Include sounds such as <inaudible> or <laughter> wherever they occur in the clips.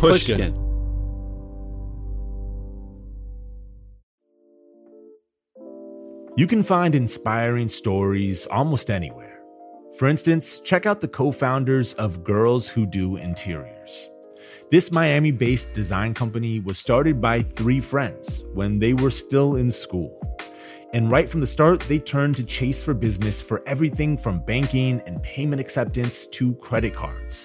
Pushkin. You can find inspiring stories almost anywhere. For instance, check out the co founders of Girls Who Do Interiors. This Miami based design company was started by three friends when they were still in school. And right from the start, they turned to Chase for Business for everything from banking and payment acceptance to credit cards.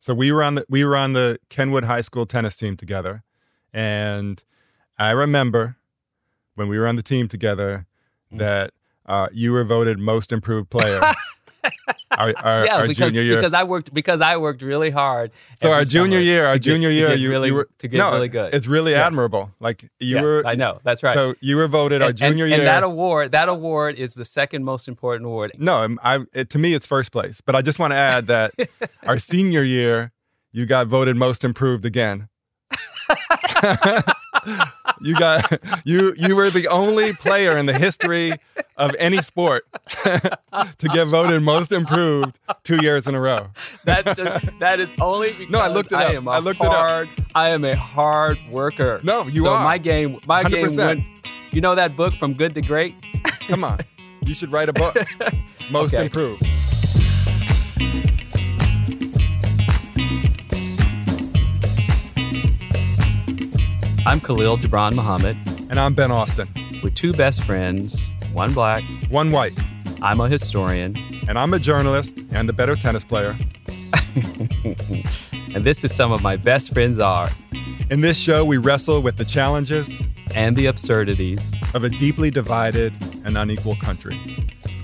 So we were on the we were on the Kenwood High School tennis team together, and I remember when we were on the team together Mm. that uh, you were voted most improved player. <laughs> our, our, yeah, our because, junior year. because I worked because I worked really hard. so our junior year, our get- junior to year, you, really, you were to get no, really good. It's really Yes. admirable. Like you Yes, were. I know that's right. So you were voted our junior and, year. and that award, that award is the second most important award. no, I'm- I, it, to me it's first place. But I just want to add that <laughs> our senior year, you got voted most improved again. <laughs> you got you you were the only player in the history of any sport to get voted most improved two years in a row. That's that is only because No, I looked it up. I am a I looked it up. hard. I am a hard worker. No, you so are. my game, my game 100%. went. You know that book from good to great. Come on, you should write a book. <laughs> Most Okay. improved. I'm Khalil Gibran Muhammad. And I'm Ben Austen. We're two best friends, one black. One white. I'm a historian, And I'm a journalist and a better tennis player. <laughs> and this is some of my best friends are, In this show, we wrestle with the challenges and the absurdities. of a deeply divided and unequal country.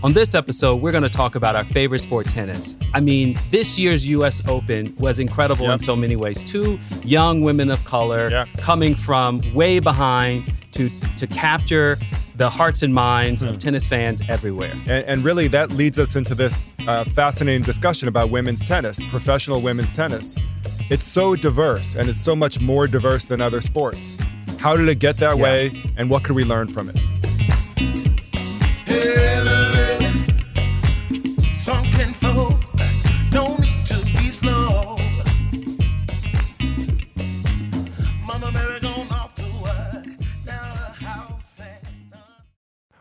On this episode, we're going to talk about our favorite sport, tennis. I mean, this year's U.S. Open was incredible in so many ways. Two young women of color Yep. coming from way behind to to capture the hearts and minds Hmm. of tennis fans everywhere. And, and really, that leads us into this uh, fascinating discussion about women's tennis, professional women's tennis. It's so diverse, and it's so much more diverse than other sports. How did it get that Yeah. way, and what could we learn from it? Something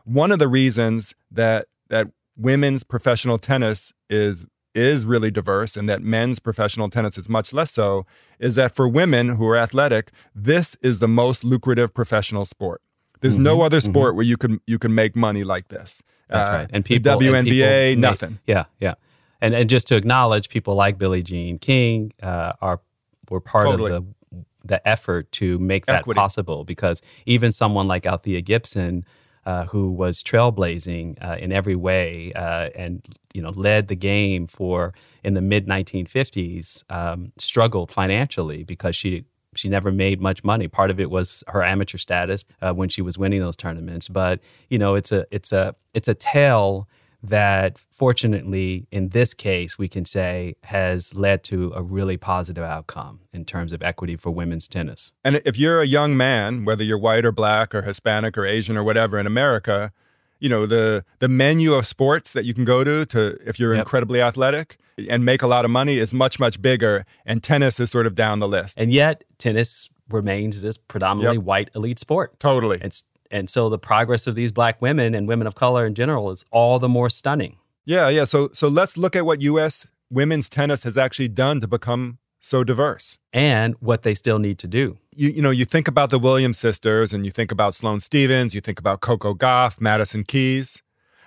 One of the reasons that that women's professional tennis is is really diverse and that men's professional tennis is much less so is that for women who are athletic, this is the most lucrative professional sport. There's no other sport where you can you can make money like this. Mm-hmm, That's Uh, right. And people, and WNBA, people ma- nothing. yeah, yeah. And and just to acknowledge people like Billie Jean King uh, are were part Totally. of the the effort to make that Equity. possible because even someone like Althea Gibson, uh, who was trailblazing uh, in every way uh, and you know led the game for in the mid 1950s, um, struggled financially because she she never made much money. Part of it was her amateur status uh, when she was winning those tournaments. But you know, it's a it's a it's a tale that fortunately in this case we can say has led to a really positive outcome in terms of equity for women's tennis. And if you're a young man, whether you're white or black or Hispanic or Asian or whatever in America, you know the the menu of sports that you can go to to if you're Yep. incredibly athletic and make a lot of money is much much bigger and tennis is sort of down the list. And yet tennis remains this predominantly Yep. white elite sport. Totally. It's and so the progress of these black women and women of color in general is all the more stunning. Yeah, yeah. So so let's look at what US women's tennis has actually done to become so diverse. And what they still need to do. You you know, you think about the Williams sisters and you think about Sloane Stevens, you think about Coco Gauff, Madison Keys.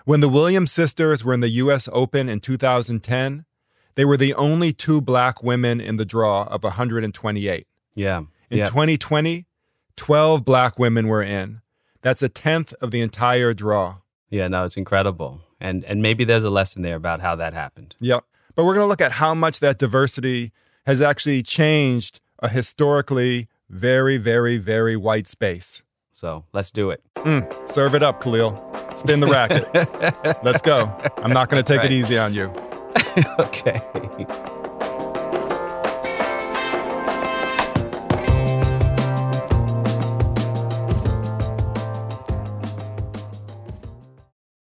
When the Williams sisters were in the US Open in 2010, they were the only two black women in the draw of 128. Yeah. In yeah. 2020, 12 black women were in. That's a tenth of the entire draw. yeah, no, it's incredible. And and maybe there's a lesson there about how that happened. Yep. But we're going to look at how much that diversity has actually changed a historically very, very, very white space. So let's do it. Mm, serve it up, Khalil. Spin the racket. <laughs> Let's go. I'm not going to take Right. it easy on you. <laughs> okay.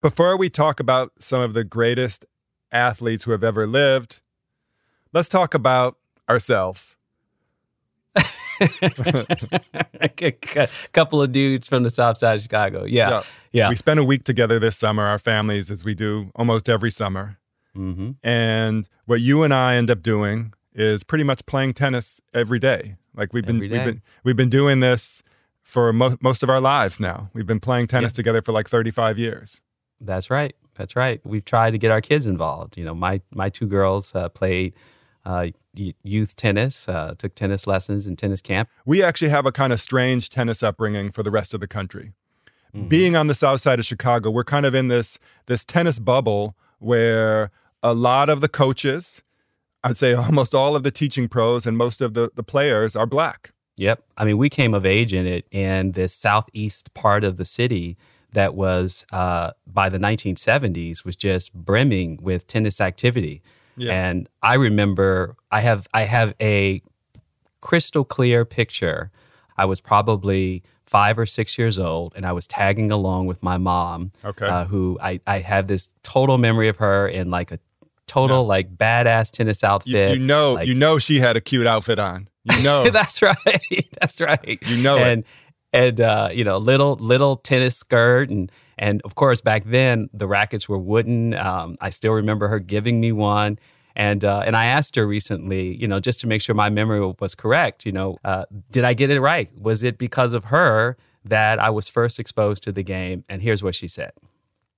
Before we talk about some of the greatest athletes who have ever lived, let's talk about ourselves. <laughs> a couple of dudes from the south side of Chicago. Yeah. Yeah. Yeah. We spent a week together this summer, our families, as we do almost every summer. hmm And what you and I end up doing is pretty much playing tennis every day. Like we've been, we've been, we've been doing this for mo- most of our lives now. We've been playing tennis together for like 35 years. That's right. That's right. We've tried to get our kids involved. You know, my my two girls uh, played uh, youth tennis, uh, took tennis lessons in tennis camp. We actually have a kind of strange tennis upbringing for the rest of the country. Mm-hmm. Being on the south side of Chicago, we're kind of in this this tennis bubble where a lot of the coaches, I'd say almost all of the teaching pros and most of the, the players are black. Yep. I mean, we came of age in it in this southeast part of the city that was uh, by the 1970s was just brimming with tennis activity. Yeah. And I remember I have I have a crystal clear picture. I was probably five or six years old, and I was tagging along with my mom, Okay. uh, who I, I have this total memory of her in like a total like badass tennis outfit. you know, like- you know, she had a cute outfit on. You <laughs> know, That's right. <laughs> That's right. You know it. And, uh, you know, little little tennis skirt and and of course back then the rackets were wooden. Um, I still remember her giving me one. And uh, and I asked her recently, you know, just to make sure my memory was correct. You know, uh, did I get it right? Was it because of her that I was first exposed to the game? And here's what she said.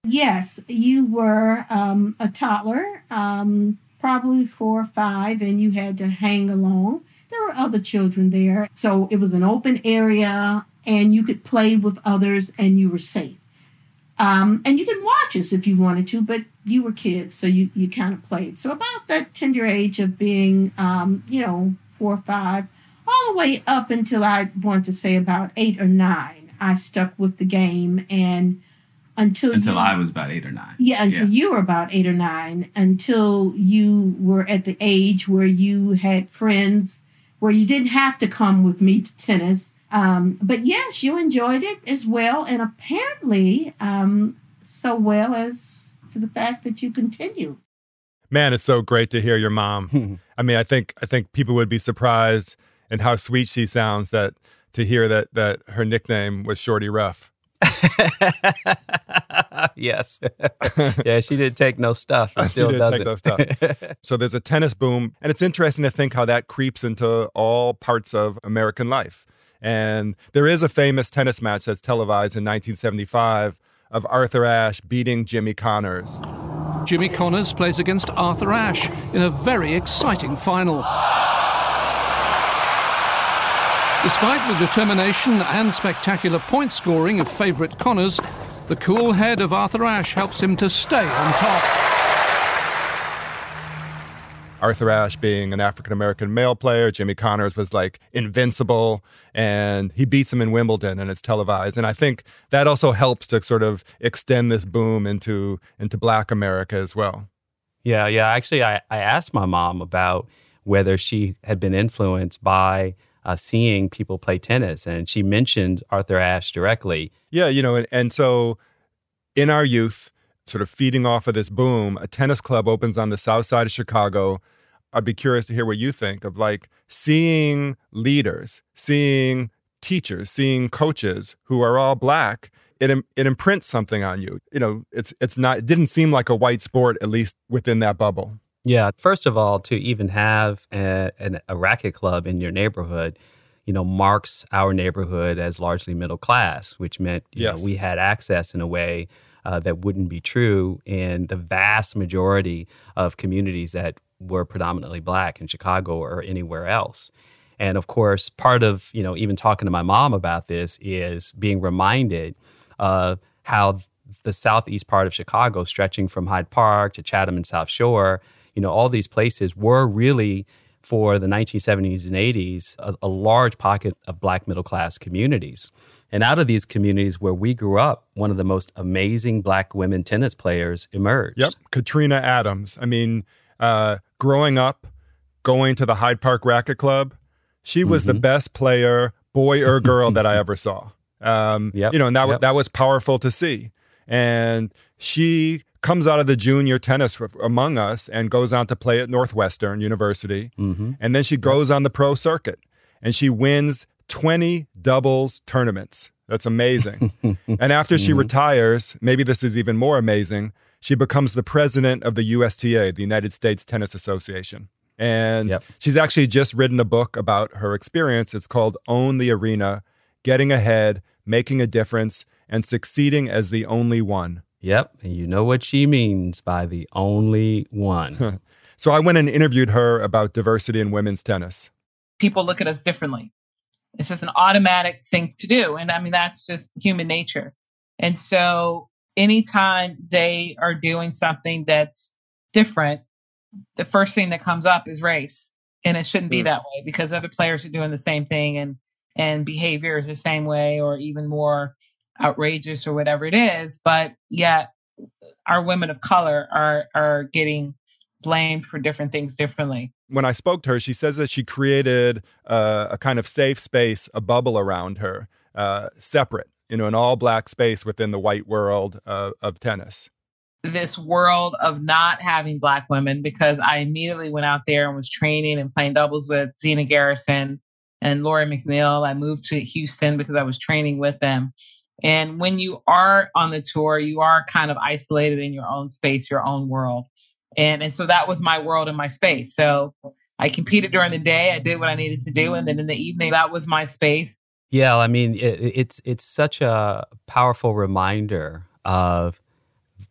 Yes, you were um, a toddler, um, probably four or five, and you had to hang along. There were other children there. So it was an open area, and you could play with others, and you were safe. Um, and you could watch us if you wanted to, but you were kids, so you, you kind of played. So about that tender age of being, um, you know, four or five, all the way up until I want to say about eight or nine, I stuck with the game and until until you, I was about eight or nine. yeah, until you were about eight or nine, until you were at the age where you had friends, where you didn't have to come with me to tennis. Um, but yes, you enjoyed it as well, and apparently um, so well as to the fact that you continue. Man, it's so great to hear your mom. <laughs> I mean, I think I think people would be surprised and how sweet she sounds that to hear that that her nickname was Shorty Rough. <laughs> yes. <laughs> yeah, she didn't take no stuff. and She Still didn't does take it. no stuff. So there's a tennis boom, and it's interesting to think how that creeps into all parts of American life. And there is a famous tennis match that's televised in 1975 of Arthur Ashe beating Jimmy Connors. Jimmy Connors plays against Arthur Ashe in a very exciting final. Despite the determination and spectacular point scoring of favourite Connors, the cool head of Arthur Ashe helps him to stay on top. Arthur Ashe being an African American male player, Jimmy Connors was like invincible, and he beats him in Wimbledon, and it's televised. And I think that also helps to sort of extend this boom into into Black America as well. Yeah, yeah. Actually, I, I asked my mom about whether she had been influenced by uh, seeing people play tennis, and she mentioned Arthur Ashe directly. Yeah, you know, and, and so in our youth, sort of feeding off of this boom, a tennis club opens on the south side of Chicago. I'd be curious to hear what you think of like seeing leaders, seeing teachers, seeing coaches who are all black. It, it imprints something on you. You know, it's it's not. It didn't seem like a white sport, at least within that bubble. Yeah, first of all, to even have a, an, a racket club in your neighborhood, you know, marks our neighborhood as largely middle class, which meant you Yes. know, we had access in a way uh, that wouldn't be true in the vast majority of communities that were predominantly black in Chicago or anywhere else. And of course, part of you know even talking to my mom about this is being reminded of how the southeast part of Chicago, stretching from Hyde Park to Chatham and South Shore, you know, all these places were really for the 1970s and 80s a, a large pocket of black middle class communities. And out of these communities where we grew up, one of the most amazing black women tennis players emerged. Yep, Katrina Adams. I mean, uh, growing up, going to the Hyde Park Racket Club, she was the best player, boy or girl, that I <laughs> ever saw. Um, Yep, You know, and that, yep. that was powerful to see. And she comes out of the junior tennis among us and goes on to play at Northwestern University. Mm-hmm. And then she goes on the pro circuit and she wins 20 doubles tournaments. That's amazing. <laughs> and after she Mm-hmm. retires, maybe this is even more amazing, she becomes the president of the USTA, the United States Tennis Association. And Yep. she's actually just written a book about her experience. It's called Own the Arena Getting Ahead, Making a Difference, and Succeeding as the Only One. Yep. And you know what she means by the only one. <laughs> So I went and interviewed her about diversity in women's tennis. people look at us differently. It's just an automatic thing to do. And I mean, that's just human nature. And so anytime they are doing something that's different, the first thing that comes up is race. And it shouldn't be Mm. that way because other players are doing the same thing and and behavior is the same way or even more outrageous or whatever it is. But yet our women of color are are getting blamed for different things differently. when I spoke to her, she says that she created uh, a kind of safe space, a bubble around her, uh, separate, you know, an all black space within the white world uh, of tennis. this world of not having black women because I immediately went out there and was training and playing doubles with Zina Garrison and Lori McNeil. I moved to Houston because I was training with them. And when you are on the tour, you are kind of isolated in your own space, your own world. And and so that was my world and my space. So I competed during the day. I did what I needed to do, and then in the evening, that was my space. Yeah, I mean, it, it's it's such a powerful reminder of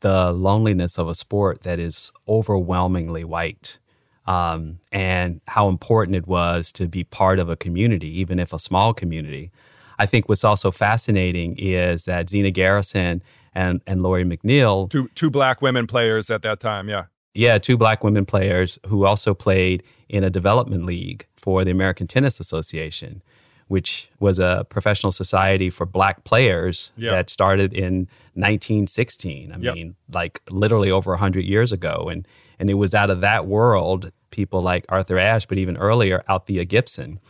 the loneliness of a sport that is overwhelmingly white, um, and how important it was to be part of a community, even if a small community. I think what's also fascinating is that Zina Garrison and and Lori McNeil, Two two black women players at that time. Yeah, yeah, two black women players who also played in a development league for the American Tennis Association, which was a professional society for black players that started in 1916. I Yep. mean, like literally over 100 years ago. And, and it was out of that world, people like Arthur Ashe, but even earlier, Althea Gibson,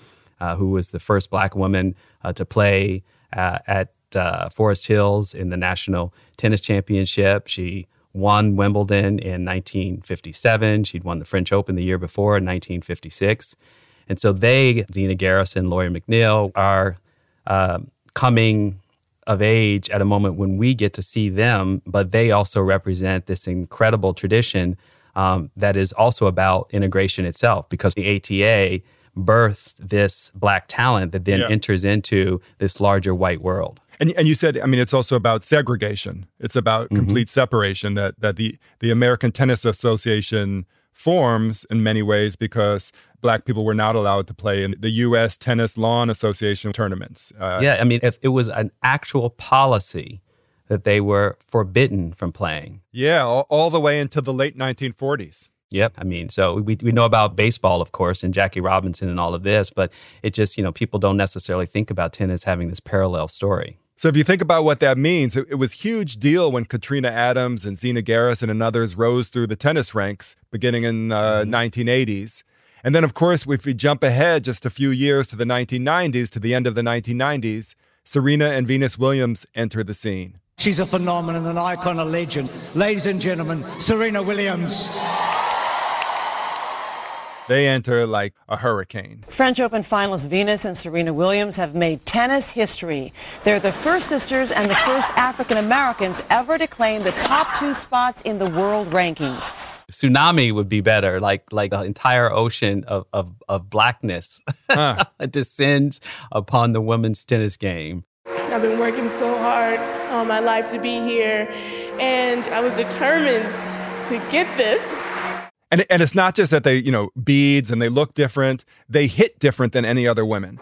uh, who was the first black woman uh, to play uh, at uh, Forest Hills in the National Tennis Championship. She won Wimbledon in 1957. She'd won the French Open the year before in 1956. And so they, Zina Garrison, Lori McNeil, are uh, coming of age at a moment when we get to see them, but they also represent this incredible tradition um, that is also about integration itself because the ATA birthed this black talent that then Yeah. enters into this larger white world. And and you said, I mean, it's also about segregation. It's about complete separation that that the the American Tennis Association forms in many ways because black people were not allowed to play in the U.S. Tennis Lawn Association tournaments. Uh, yeah, I mean, if it was an actual policy that they were forbidden from playing. Yeah, all, all the way into the late 1940s. Yep. I mean, so we, we know about baseball, of course, and Jackie Robinson and all of this, but it just, you know, people don't necessarily think about tennis having this parallel story. So if you think about what that means, it, it was huge deal when Katrina Adams and Zina Garrison and others rose through the tennis ranks beginning in uh, 1980s. And then, of course, if we jump ahead just a few years to the 1990s, to the end of the 1990s, Serena and Venus Williams enter the scene. She's a phenomenon, an icon, a legend. Ladies and gentlemen, Serena Williams. They enter like a hurricane. French Open finalists Venus and Serena Williams have made tennis history. They're the first sisters and the first African Americans ever to claim the top two spots in the world rankings. Tsunami would be better, like like the entire ocean of of, of blackness Huh. <laughs> descends upon the women's tennis game. I've been working so hard all my life to be here, and I was determined to get this. And, and it's not just that they, you know, beads and they look different, they hit different than any other women.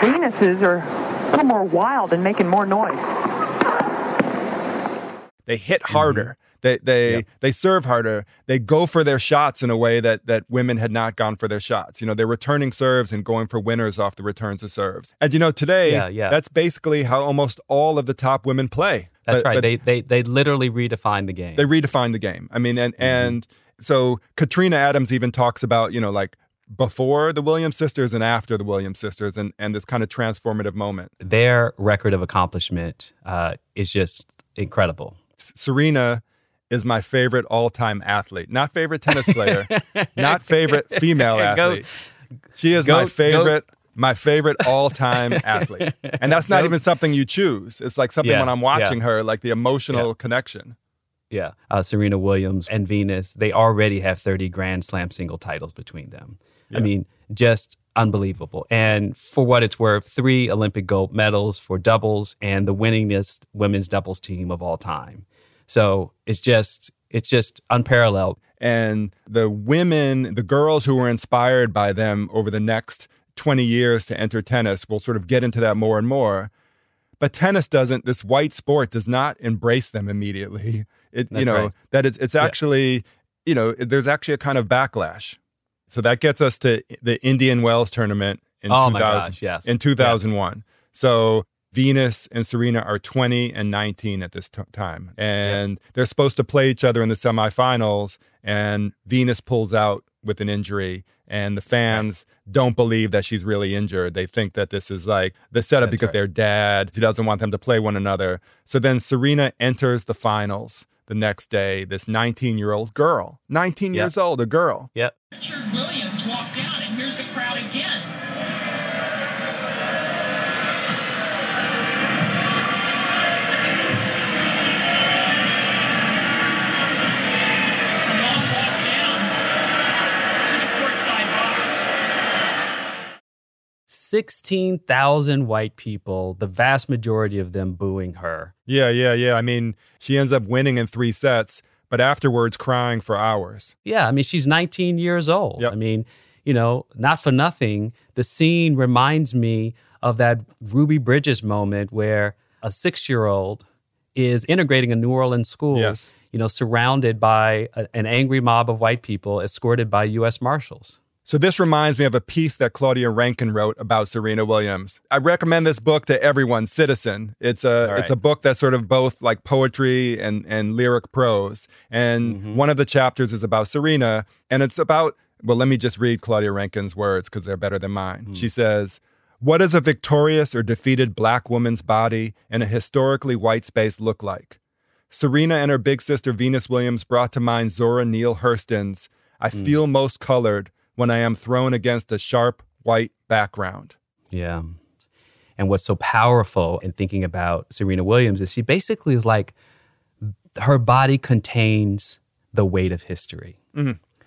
Venuses are a little more wild and making more noise. They hit harder. They they they serve harder. They go for their shots in a way that that women had not gone for their shots. You know, they're returning serves and going for winners off the returns of serves. And you know, today Yeah, yeah. that's basically how almost all of the top women play. That's But- right. but they they they literally redefine the game. they redefine the game. I mean, and Mm-hmm. and so Katrina Adams even talks about you know like before the Williams sisters and after the Williams sisters, and and this kind of transformative moment. Their record of accomplishment uh, is just incredible. S- Serena is my favorite all-time athlete, not favorite tennis player, not favorite female <laughs> Go- athlete. she is go- my go- favorite. My favorite all-time athlete, and that's not even something you choose. It's like something Yeah, when I'm watching yeah. her, like the emotional connection. Yeah. Uh, Serena Williams and Venus, they already have 30 Grand Slam single titles between them. I mean, just unbelievable. And for what it's worth, three Olympic gold medals for doubles and the winningest women's doubles team of all time. So it's just it's just unparalleled. and the women, the girls who were inspired by them over the next 20 years to enter tennis will sort of get into that more and more. But tennis doesn't, this white sport does not embrace them immediately. <laughs> It, you know, right. that it's, it's actually, you know, there's actually a kind of backlash. So that gets us to the Indian Wells tournament in Oh 2000, my gosh, yes. in 2001. So Venus and Serena are 20 and 19 at this t- time. And they're supposed to play each other in the semifinals. And Venus pulls out with an injury. And the fans don't believe that she's really injured. They think that this is like the setup That's because right. they're dad. He doesn't want them to play one another. So then Serena enters the finals the next day, this 19 year old girl, 19 Yeah. years old, a girl. Yep. Richard Williams walked 16,000 white people, the vast majority of them booing her. Yeah, yeah, yeah. I mean, she ends up winning in three sets, but afterwards crying for hours. Yeah, I mean, she's 19 years old. Yep. I mean, you know, not for nothing, the scene reminds me of that Ruby Bridges moment where a six year old is integrating a New Orleans school, Yes. you know, surrounded by a, an angry mob of white people escorted by U.S. Marshals. So this reminds me of a piece that Claudia Rankine wrote about Serena Williams. I recommend this book to everyone, Citizen. It's a All it's a book that's sort of both like poetry and and lyric prose. And Mm-hmm. one of the chapters is about Serena and it's about well, let me just read Claudia Rankine's words because they're better than mine. Mm. She says, "What does a victorious or defeated black woman's body in a historically white space look like?" Serena and her big sister Venus Williams brought to mind Zora Neale Hurston's I Mm. feel most colored when I am thrown against a sharp white background. Yeah. And what's so powerful in thinking about Serena Williams is she basically is like her body contains the weight of history.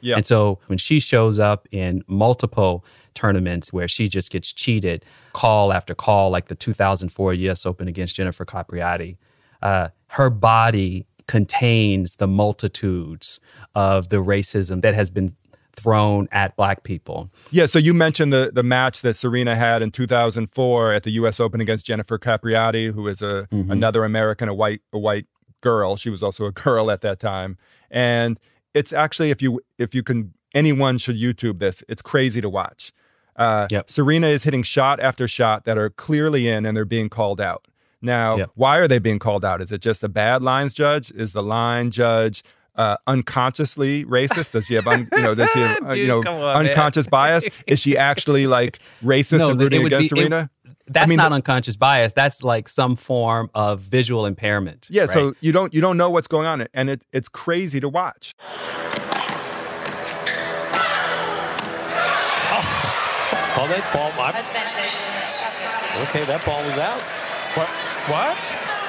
Yeah. And so when she shows up in multiple tournaments where she just gets cheated, call after call, like the 2004 US Open against Jennifer Capriati, uh, her body contains the multitudes of the racism that has been thrown at black people. Yeah, so you mentioned the the match that Serena had in 2004 at the U.S. Open against Jennifer Capriati, who is a Mhm. another American, a white a white girl. She was also a girl at that time, and it's actually if you if you can anyone should YouTube this. It's crazy to watch. Uh, Serena is hitting shot after shot that are clearly in, and they're being called out. Now, why are they being called out? Is it just a bad lines judge? Is the line judge uh, unconsciously racist? Does she have, un, you know, does she have, <laughs> uh, you know, come on, man. unconscious bias? Is she actually like racist No, and it rooting against be- it- Serena? That's I mean, not the- unconscious bias. That's like some form of visual impairment. Yeah, right? so you don't you don't know what's going on, and it, it's crazy to watch. Oh, that ball. I, okay, that ball was out. What? What?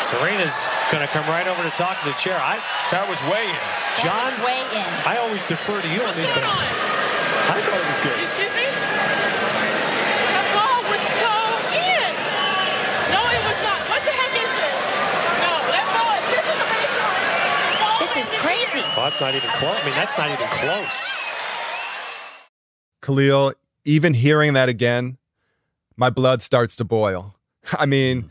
Serena's going to come right over to talk to the chair. I that was way in. John, That was way in. I always defer to you on these, but I thought it was good. Excuse me? That ball was so in. No, it was not. What the heck is this? No, that ball, this is a race. This is crazy. Well, that's not even close. I mean, that's not even close. Khalil, even hearing that again, my blood starts to boil. <laughs> I mean,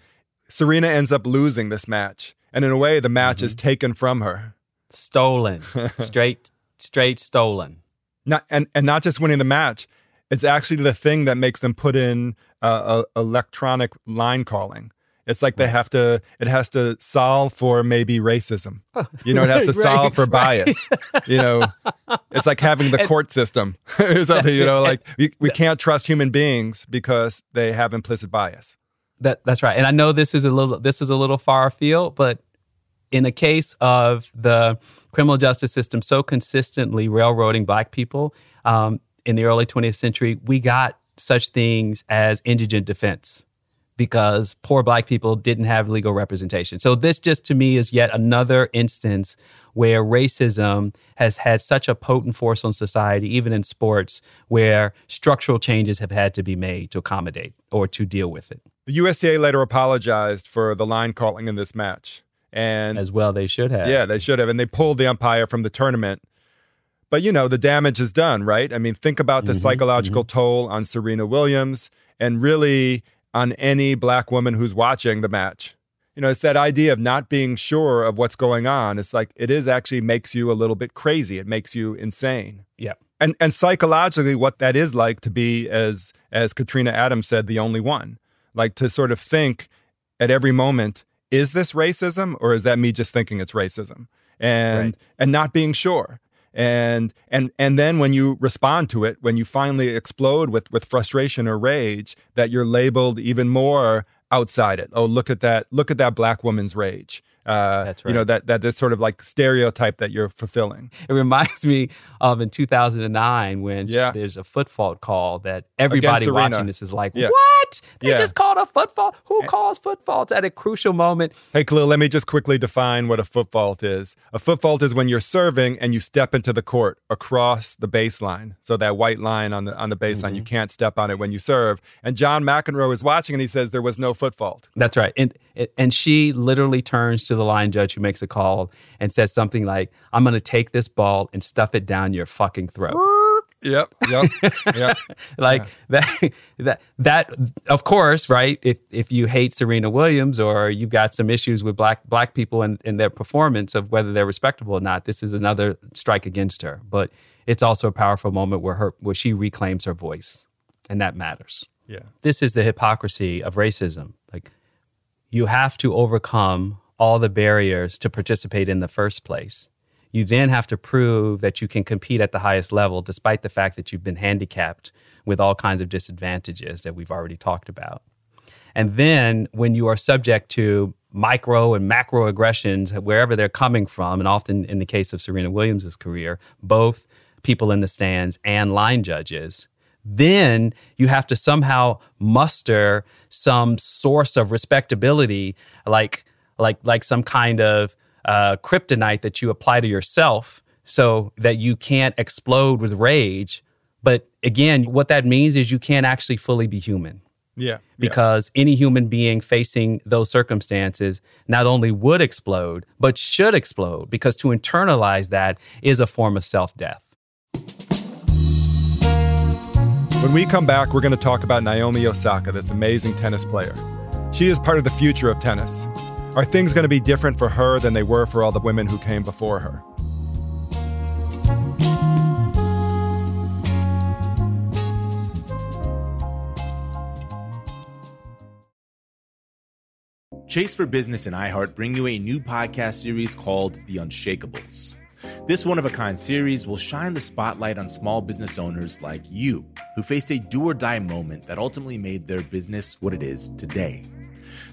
Serena ends up losing this match, and in a way, the match is taken from her. Stolen, <laughs> straight, straight stolen. Not and and not just winning the match. It's actually the thing that makes them put in uh, uh, electronic line calling. It's like they have to. It has to solve for maybe racism. You know, it has to <laughs> solve for bias. You know, <laughs> it's like having the court system or something. You know, like we, we can't trust human beings because they have implicit bias. That that's right. And I know this is a little this is a little far afield, but in a case of the criminal justice system so consistently railroading black people um, in the early 20th century, we got such things as indigent defense because poor black people didn't have legal representation. So this just to me is yet another instance where racism has had such a potent force on society, even in sports, where structural changes have had to be made to accommodate or to deal with it. The USTA later apologized for the line calling in this match, and as well they should have. Yeah, they should have, and they pulled the umpire from the tournament. But you know, the damage is done, right? I mean, think about the Mhm, psychological toll on Serena Williams, and really on any black woman who's watching the match. You know, it's that idea of not being sure of what's going on. It's like it is actually makes you a little bit crazy. It makes you insane. Yeah. And and psychologically what that is like to be as as Katrina Adams said the only one. Like to sort of think at every moment is this racism or is that me just thinking it's racism? And Right. and not being sure. And and and then when you respond to it, when you finally explode with with frustration or rage, that you're labeled even more outside it. Oh, look at that! Look at that black woman's rage. Uh, That's You know that that this sort of like stereotype that you're fulfilling. It reminds me of in 2009 when Yeah. there's a foot fault call that everybody watching this is like, Yeah. what? They Yeah. just called a foot fault? Who calls foot faults at a crucial moment? Hey, Khalil, let me just quickly define what a foot fault is. A foot fault is when you're serving and you step into the court across the baseline. So that white line on the on the baseline, you can't step on it when you serve. And John McEnroe is watching and he says there was no foot fault. That's right. And and she literally turns to the line judge who makes a call and says something like, I'm going to take this ball and stuff it down your fucking throat. Yep, yep, yep. <laughs> like that that that of course right if if you hate serena williams or you've got some issues with black black people and, and their performance of whether they're respectable or not this is another strike against her but it's also a powerful moment where her where she reclaims her voice and that matters Yeah. this is the hypocrisy of racism like you have to overcome all the barriers to participate in the first place you then have to prove that you can compete at the highest level despite the fact that you've been handicapped with all kinds of disadvantages that we've already talked about. And then when you are subject to micro and macro aggressions, wherever they're coming from, and often in the case of Serena Williams' career, both people in the stands and line judges, then you have to somehow muster some source of respectability, like like like some kind of uh, kryptonite that you apply to yourself so that you can't explode with rage. But again, what that means is you can't actually fully be human Yeah. because any human being facing those circumstances not only would explode, but should explode because to internalize that is a form of self death. When we come back, we're going to talk about Naomi Osaka, this amazing tennis player. She is part of the future of tennis. Are things going to be different for her than they were for all the women who came before her? Chase for Business and iHeart bring you a new podcast series called The Unshakables. This one of a kind series will shine the spotlight on small business owners like you who faced a do or die moment that ultimately made their business what it is today.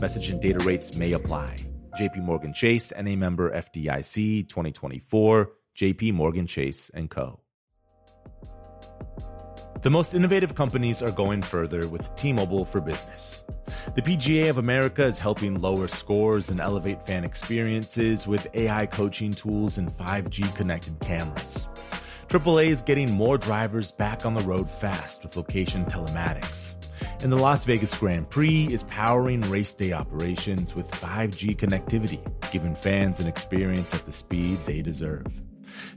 Message and data rates may apply. JP Morgan Chase and a member FDIC 2024, JP Morgan Chase and Co. The most innovative companies are going further with T-Mobile for Business. The PGA of America is helping lower scores and elevate fan experiences with AI coaching tools and 5G connected cameras. AAA is getting more drivers back on the road fast with location telematics. And the Las Vegas Grand Prix is powering race day operations with 5G connectivity, giving fans an experience at the speed they deserve.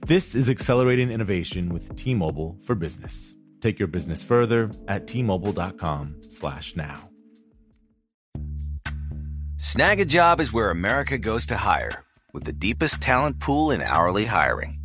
This is accelerating innovation with T-Mobile for Business. Take your business further at t-mobile.com/now. Snagajob is where America goes to hire, with the deepest talent pool in hourly hiring.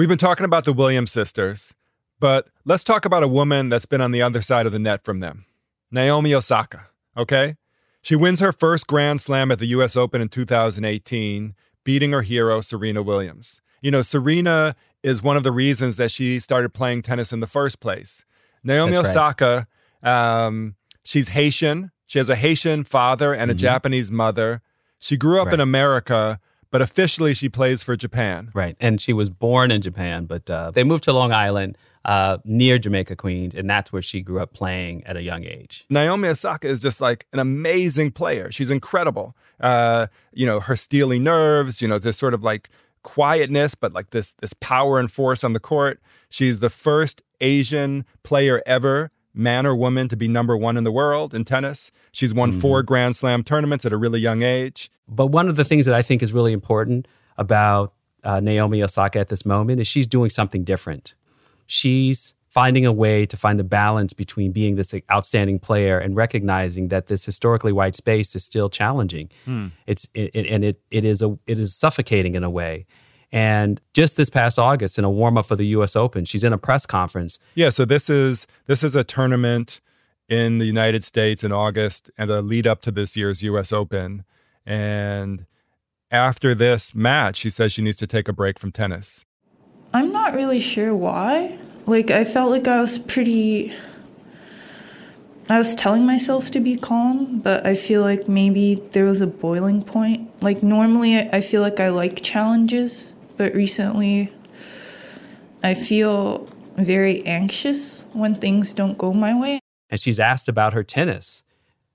We've been talking about the Williams sisters, but let's talk about a woman that's been on the other side of the net from them Naomi Osaka, okay? She wins her first Grand Slam at the US Open in 2018, beating her hero, Serena Williams. You know, Serena is one of the reasons that she started playing tennis in the first place. Naomi That's right. Osaka, um, she's Haitian. She has a Haitian father and a Mhm. Japanese mother. She grew up in America, but officially she plays for Japan. Right. And she was born in Japan, but uh, they moved to Long Island uh, near Jamaica Queens, and that's where she grew up playing at a young age. Naomi Osaka is just like an amazing player. She's incredible. Uh, you know, her steely nerves, you know, this sort of like quietness, but like this this power and force on the court. She's the first Asian player ever, man or woman, to be number one in the world in tennis. She's won four Grand Slam tournaments at a really young age. But one of the things that I think is really important about uh, Naomi Osaka at this moment is she's doing something different. She's finding a way to find the balance between being this outstanding player and recognizing that this historically white space is still challenging. Hmm. It's it, it- and it it is a it is suffocating in a way. And just this past August, in a warm up for the U.S. Open, she's in a press conference Yeah, so this is this is a tournament in the United States in August and a lead up to this year's US Open. And after this match, she says she needs to take a break from tennis. I'm not really sure why. Like, I felt like I was pretty. I was telling myself to be calm, but I feel like maybe there was a boiling point. Like, normally I I feel like I like challenges, but recently I feel very anxious when things don't go my way. and she's asked about her tennis.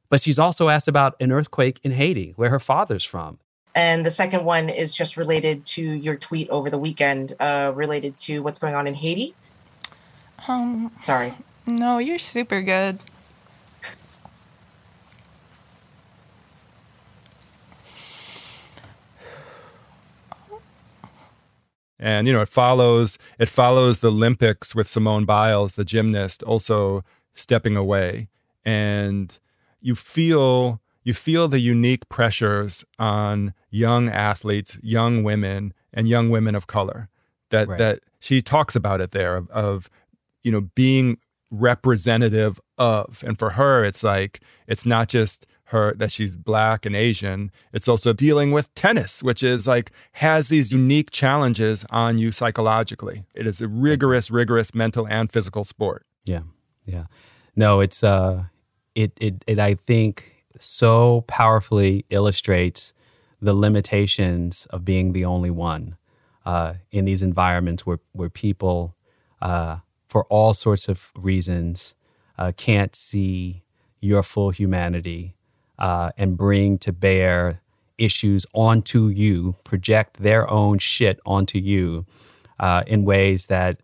But she's also asked about an earthquake in Haiti, where her father's from. And the second one is just related to your tweet over the weekend, uh, related to what's going on in Haiti. Um, Sorry. no, you're super good. And you know it follows it follows the olympics with simone biles the gymnast also stepping away and you feel you feel the unique pressures on young athletes young women and young women of color that Right. that she talks about it there of, of you know being representative of and for her it's like it's not just her that she's black and asian it's also dealing with tennis which is like has these unique challenges on you psychologically it is a rigorous rigorous mental and physical sport Yeah, yeah. No, it's uh, it it it. I think so powerfully illustrates the limitations of being the only one uh, in these environments where where people, uh, for all sorts of reasons, uh, can't see your full humanity uh, and bring to bear issues onto you, project their own shit onto you uh, in ways that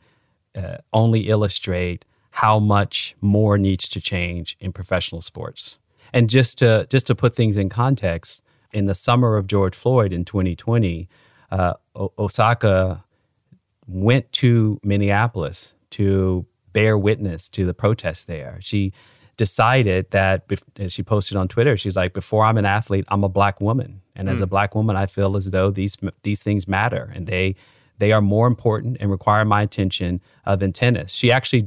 uh, only illustrate how much more needs to change in professional sports. And just to just to put things in context, in the summer of George Floyd in 2020, uh, o- Osaka went to Minneapolis to bear witness to the protests there. She decided that she posted on Twitter, she's like, "Before I'm an athlete, I'm a black woman, and as a Mm. black woman, I feel as though these these things matter, and they they are more important and require my attention uh, than tennis." She actually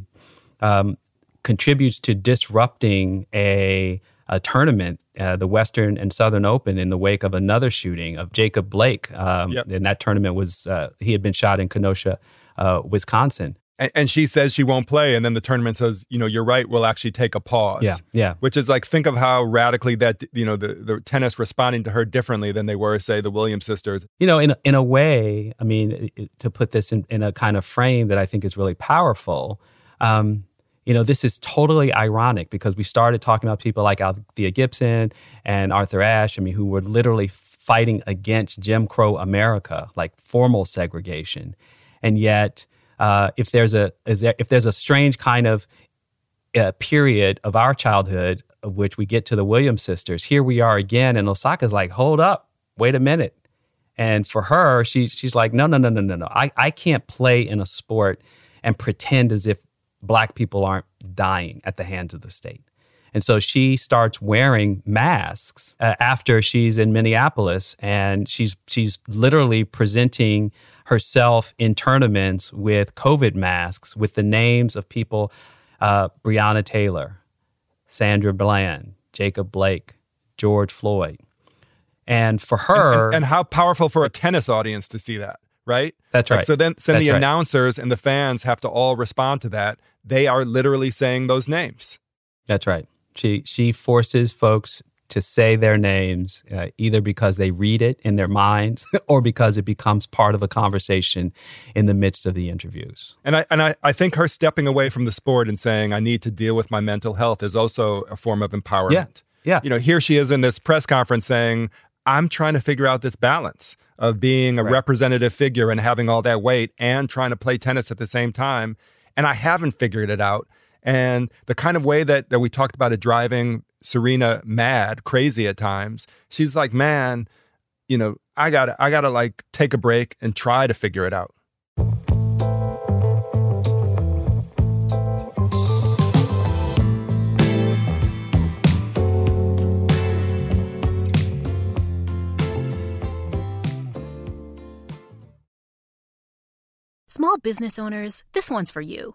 um, contributes to disrupting a a tournament, uh, the Western and Southern Open, in the wake of another shooting of Jacob Blake. Um, And that tournament was uh, he had been shot in Kenosha, uh, Wisconsin. And, and she says she won't play and then the tournament says you know you're right we'll actually take a pause Yeah, yeah. which is like think of how radically that you know the, the tennis responding to her differently than they were say the williams sisters you know, in a, in a way, I mean, to put this in, in a kind of frame that I think is really powerful, um, you know, this is totally ironic because we started talking about people like Althea Gibson and Arthur Ashe, I mean, who were literally fighting against Jim Crow America, like formal segregation. And yet, uh, if there's a there, if there's a strange kind of uh, period of our childhood of which we get to the Williams sisters, here we are again, and Osaka's like, hold up, wait a minute. And for her, she she's like, no, no, no, no, no, no. I, I can't play in a sport and pretend as if black people aren't dying at the hands of the state. And so she starts wearing masks uh, after she's in Minneapolis, and she's she's literally presenting herself in tournaments with COVID masks with the names of people: uh, Breonna Taylor, Sandra Bland, Jacob Blake, George Floyd. And for her, and, and how powerful for a tennis audience to see that right That's Like, right. so then so That's the right. announcers and the fans have to all respond to that they are literally saying those names That's right. She she forces folks to say their names uh, either because they read it in their minds <laughs> or because it becomes part of a conversation in the midst of the interviews. And I and I, I think her stepping away from the sport and saying I need to deal with my mental health is also a form of empowerment. Yeah, yeah. You know, here she is in this press conference saying, I'm trying to figure out this balance of being a representative figure and having all that weight and trying to play tennis at the same time. And I haven't figured it out. And the kind of way that, that we talked about it driving Serena mad, crazy at times, she's like, man, you know, I gotta I gotta like take a break and try to figure it out. Small business owners, this one's for you.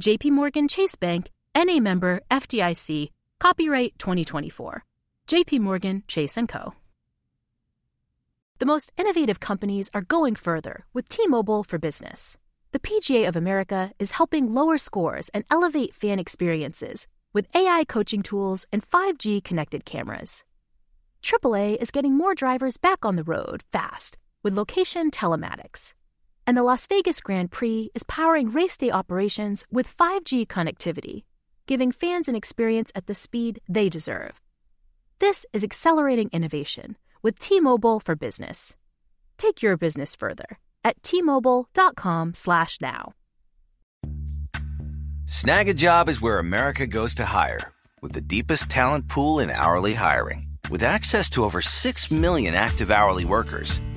JP Morgan Chase Bank, NA member FDIC, copyright 2024. JP Morgan Chase & Co. The most innovative companies are going further with T-Mobile for Business. The PGA of America is helping lower scores and elevate fan experiences with AI coaching tools and 5G connected cameras. AAA is getting more drivers back on the road fast with location telematics. And the Las Vegas Grand Prix is powering race day operations with 5G connectivity, giving fans an experience at the speed they deserve. This is accelerating innovation with T-Mobile for Business. Take your business further at t-mobile.com/now. Snagajob is where America goes to hire, with the deepest talent pool in hourly hiring. With access to over 6 million active hourly workers,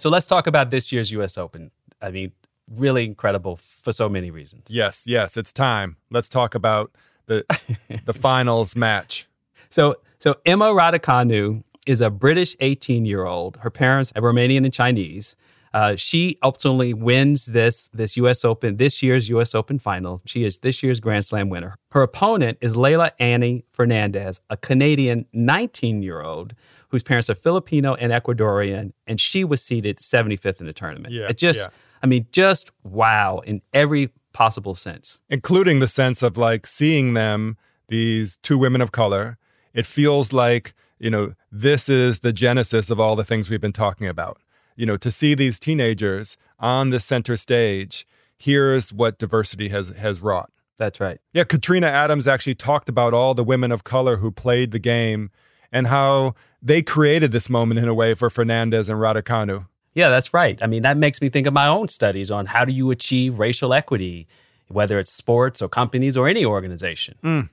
So let's talk about this year's US Open. I mean, really incredible for so many reasons. Yes, yes, it's time. Let's talk about the <laughs> the finals match. So so Emma Raducanu is a British 18 year old. Her parents are Romanian and Chinese. Uh, she ultimately wins this this U.S. Open, this year's U.S. Open final. She is this year's Grand Slam winner. Her opponent is Leylah Annie Fernandez, a Canadian 19 year old whose parents are Filipino and Ecuadorian, and she was seeded 75th in the tournament. Yeah, it just, yeah. I mean, just wow in every possible sense. including the sense of like seeing them, these two women of color. It feels like, you know, this is the genesis of all the things we've been talking about. You know, to see these teenagers on the center stage, here's what diversity has has wrought. That's right. Yeah, Katrina Adams actually talked about all the women of color who played the game and how they created this moment in a way for Fernandez and Raducanu. Yeah, that's right. I mean, that makes me think of my own studies on how do you achieve racial equity, whether it's sports or companies or any organization. Mm.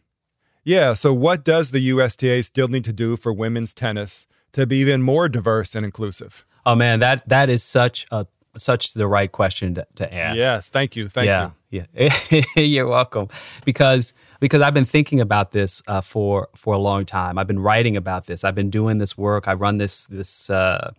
Yeah, so what does the USTA still need to do for women's tennis to be even more diverse and inclusive? Oh man, that that is such a such the right question to, to ask. Yes, thank you, thank yeah, you. Yeah, <laughs> you're welcome. Because because I've been thinking about this uh, for for a long time. I've been writing about this. I've been doing this work. I run this this uh,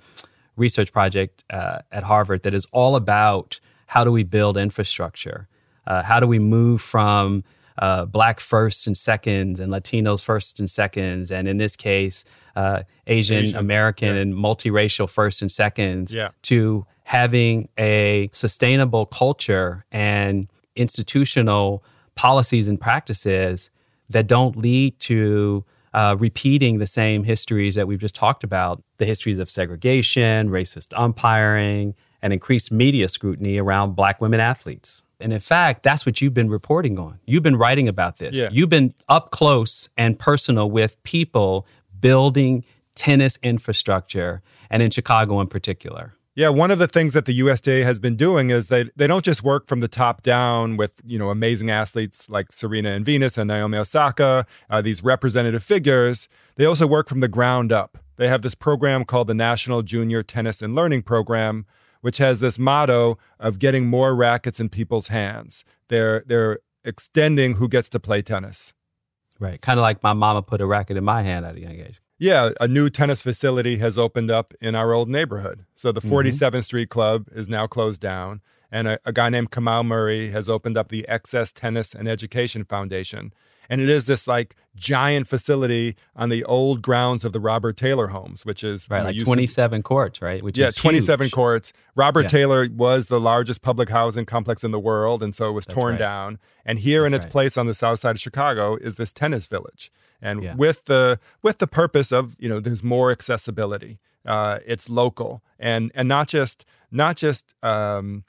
research project uh, at Harvard that is all about how do we build infrastructure. Uh, how do we move from uh, black firsts and seconds and Latinos firsts and seconds, and in this case, uh, Asian, Asian, American yeah. and multiracial firsts and seconds Yeah. to having a sustainable culture and institutional policies and practices that don't lead to uh, repeating the same histories that we've just talked about the histories of segregation, racist umpiring, and increased media scrutiny around black women athletes. And in fact, that's what you've been reporting on. You've been writing about this. Yeah. You've been up close and personal with people building tennis infrastructure, and in Chicago in particular. Yeah, one of the things that the USTA has been doing is they they don't just work from the top down with you know amazing athletes like Serena and Venus and Naomi Osaka, uh, these representative figures. They also work from the ground up. They have this program called the National Junior Tennis and Learning Program, which has this motto of getting more rackets in people's hands. They're they're extending who gets to play tennis. Right. Kind of like my mama put a racket in my hand at a young age. Yeah, a new tennis facility has opened up in our old neighborhood. So the Mhm. 47th Street Club is now closed down, and a, a guy named Kamau Murray has opened up the XS Tennis and Education Foundation. And it is this like giant facility on the old grounds of the Robert Taylor homes, which is Right, like used to 27 courts, right? Which yeah, is 27 huge. courts. Robert Yeah. Taylor was the largest public housing complex in the world, and so it was torn right. down. And here in its right. place on the south side of Chicago is this tennis village, and Yeah. with the with the purpose of you know there's more accessibility. Uh, it's local and and not just not just um,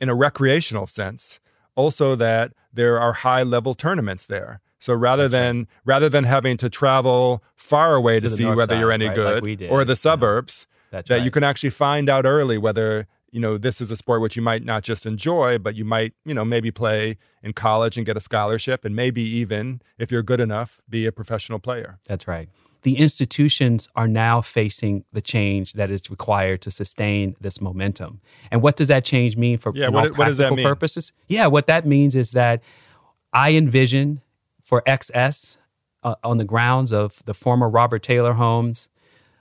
in a recreational sense, also that there are high level tournaments there. So rather than rather than having to travel far away to, To see whether you're any right, good we did, or you the know. suburbs, That's that you can actually find out early whether you know this is a sport which you might not just enjoy, but you might you know maybe play in college and get a scholarship, and maybe even if you're good enough, be a professional player. That's right. The institutions are now facing the change that is required to sustain this momentum. And what does that change mean for Yeah, what- what does that mean? purposes? Yeah, what that means is that I envision for XS uh, on the grounds of the former Robert Taylor homes,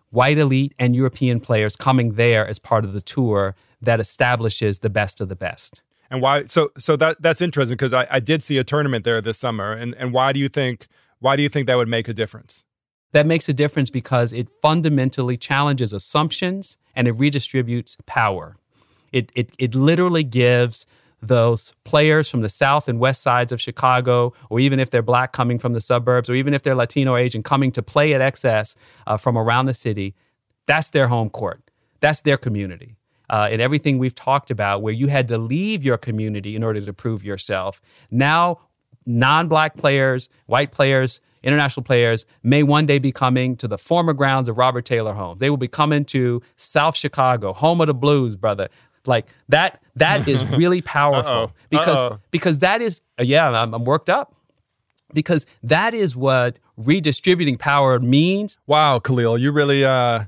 white elite and European players coming there as part of the tour that establishes the best of the best. And why? So so that that's interesting because I, I did see a tournament there this summer, and and why do you think why do you think that would make a difference? That makes a difference because it fundamentally challenges assumptions and it redistributes power. It, it, it literally gives those players from the south and west sides of Chicago, or even if they're black coming from the suburbs, or even if they're Latino or Asian coming to play at XS uh, from around the city, that's their home court. That's their community. Uh, and everything we've talked about, where you had to leave your community in order to prove yourself. Now, non black players, white players, international players may one day be coming to the former grounds of Robert Taylor Homes. They will be coming to South Chicago, home of the blues, brother. Like that, that is <laughs> really powerful Uh-oh. because Uh-oh. because that is uh, yeah, I'm, I'm worked up because that is what redistributing power means. Wow, Khalil, you really uh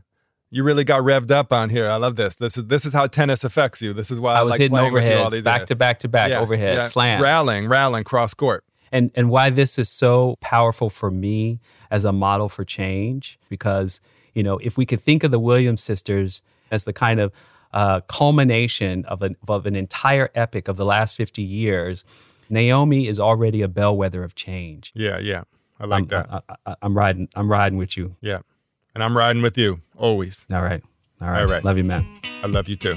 you really got revved up on here. I love this. This is this is how tennis affects you. This is why I, I was like hitting playing with you all these back days. to back to back, Yeah, overhead, yeah. slam. rallying, rallying, cross court. and and why this is so powerful for me as a model for change because you know if we could think of the Williams sisters as the kind of uh, culmination of an of an entire epic of the last 50 years Naomi is already a bellwether of change Yeah, yeah. I like I'm, that. I, I, I'm riding I'm riding with you yeah. And I'm riding with you always. all right all right, All right. love you man I love you too.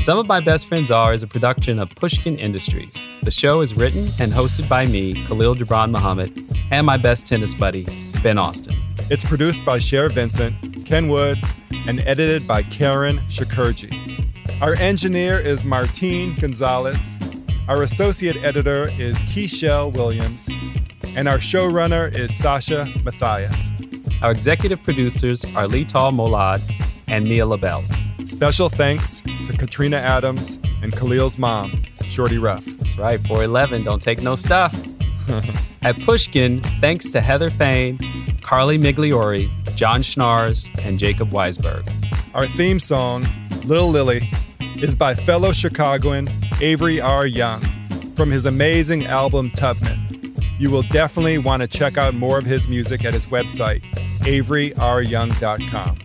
Some of My Best Friends Are is a production of Pushkin Industries. The show is written and hosted by me, Khalil Gibran Muhammad, and my best tennis buddy, Ben Austen. It's produced by Cher Vincent, Ken Wood, and edited by Karen Shakerdge. Our engineer is Martine Gonzalez. Our associate editor is Keishel Williams. And our showrunner is Sasha Matthias. Our executive producers are Lital Molad and Mia LaBelle. Special thanks to Katrina Adams and Khalil's mom, Shorty Ruff. That's right, 411, don't take no stuff. <laughs> At Pushkin, thanks to Heather Fain, Carly Migliori, John Schnars, and Jacob Weisberg. Our theme song, Little Lily, is by fellow Chicagoan Avery R. Young from his amazing album Tubman. You will definitely want to check out more of his music at his website, averyryoung.com.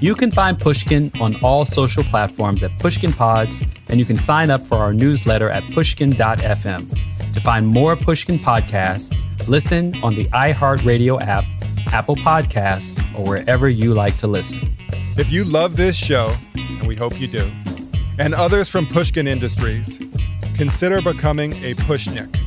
You can find Pushkin on all social platforms at Pushkin Pods, and you can sign up for our newsletter at pushkin.fm. To find more Pushkin podcasts, listen on the iHeartRadio app, Apple Podcasts, or wherever you like to listen. If you love this show, and we hope you do, and others from Pushkin Industries, consider becoming a Pushnik.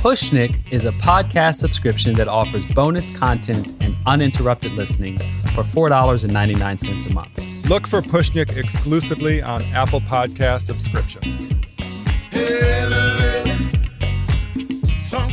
Pushnik is a podcast subscription that offers bonus content and uninterrupted listening for $4.99 a month. Look for Pushnik exclusively on Apple Podcast subscriptions. Some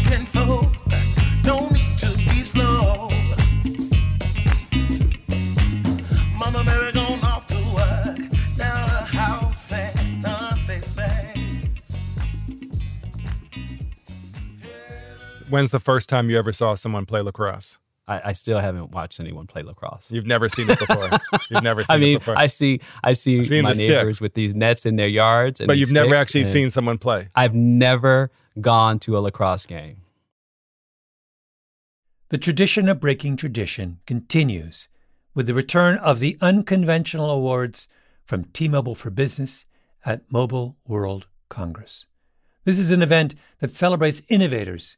When's the first time you ever saw someone play lacrosse? I, I still haven't watched anyone play lacrosse. You've never seen it before. <laughs> You've never seen I mean, it before. I see, I see I've my the stick. neighbors with these nets in their yards, and but you've never actually seen someone play. I've never gone to a lacrosse game. The tradition of breaking tradition continues with the return of the unconventional awards from T-Mobile for Business at Mobile World Congress. This is an event that celebrates innovators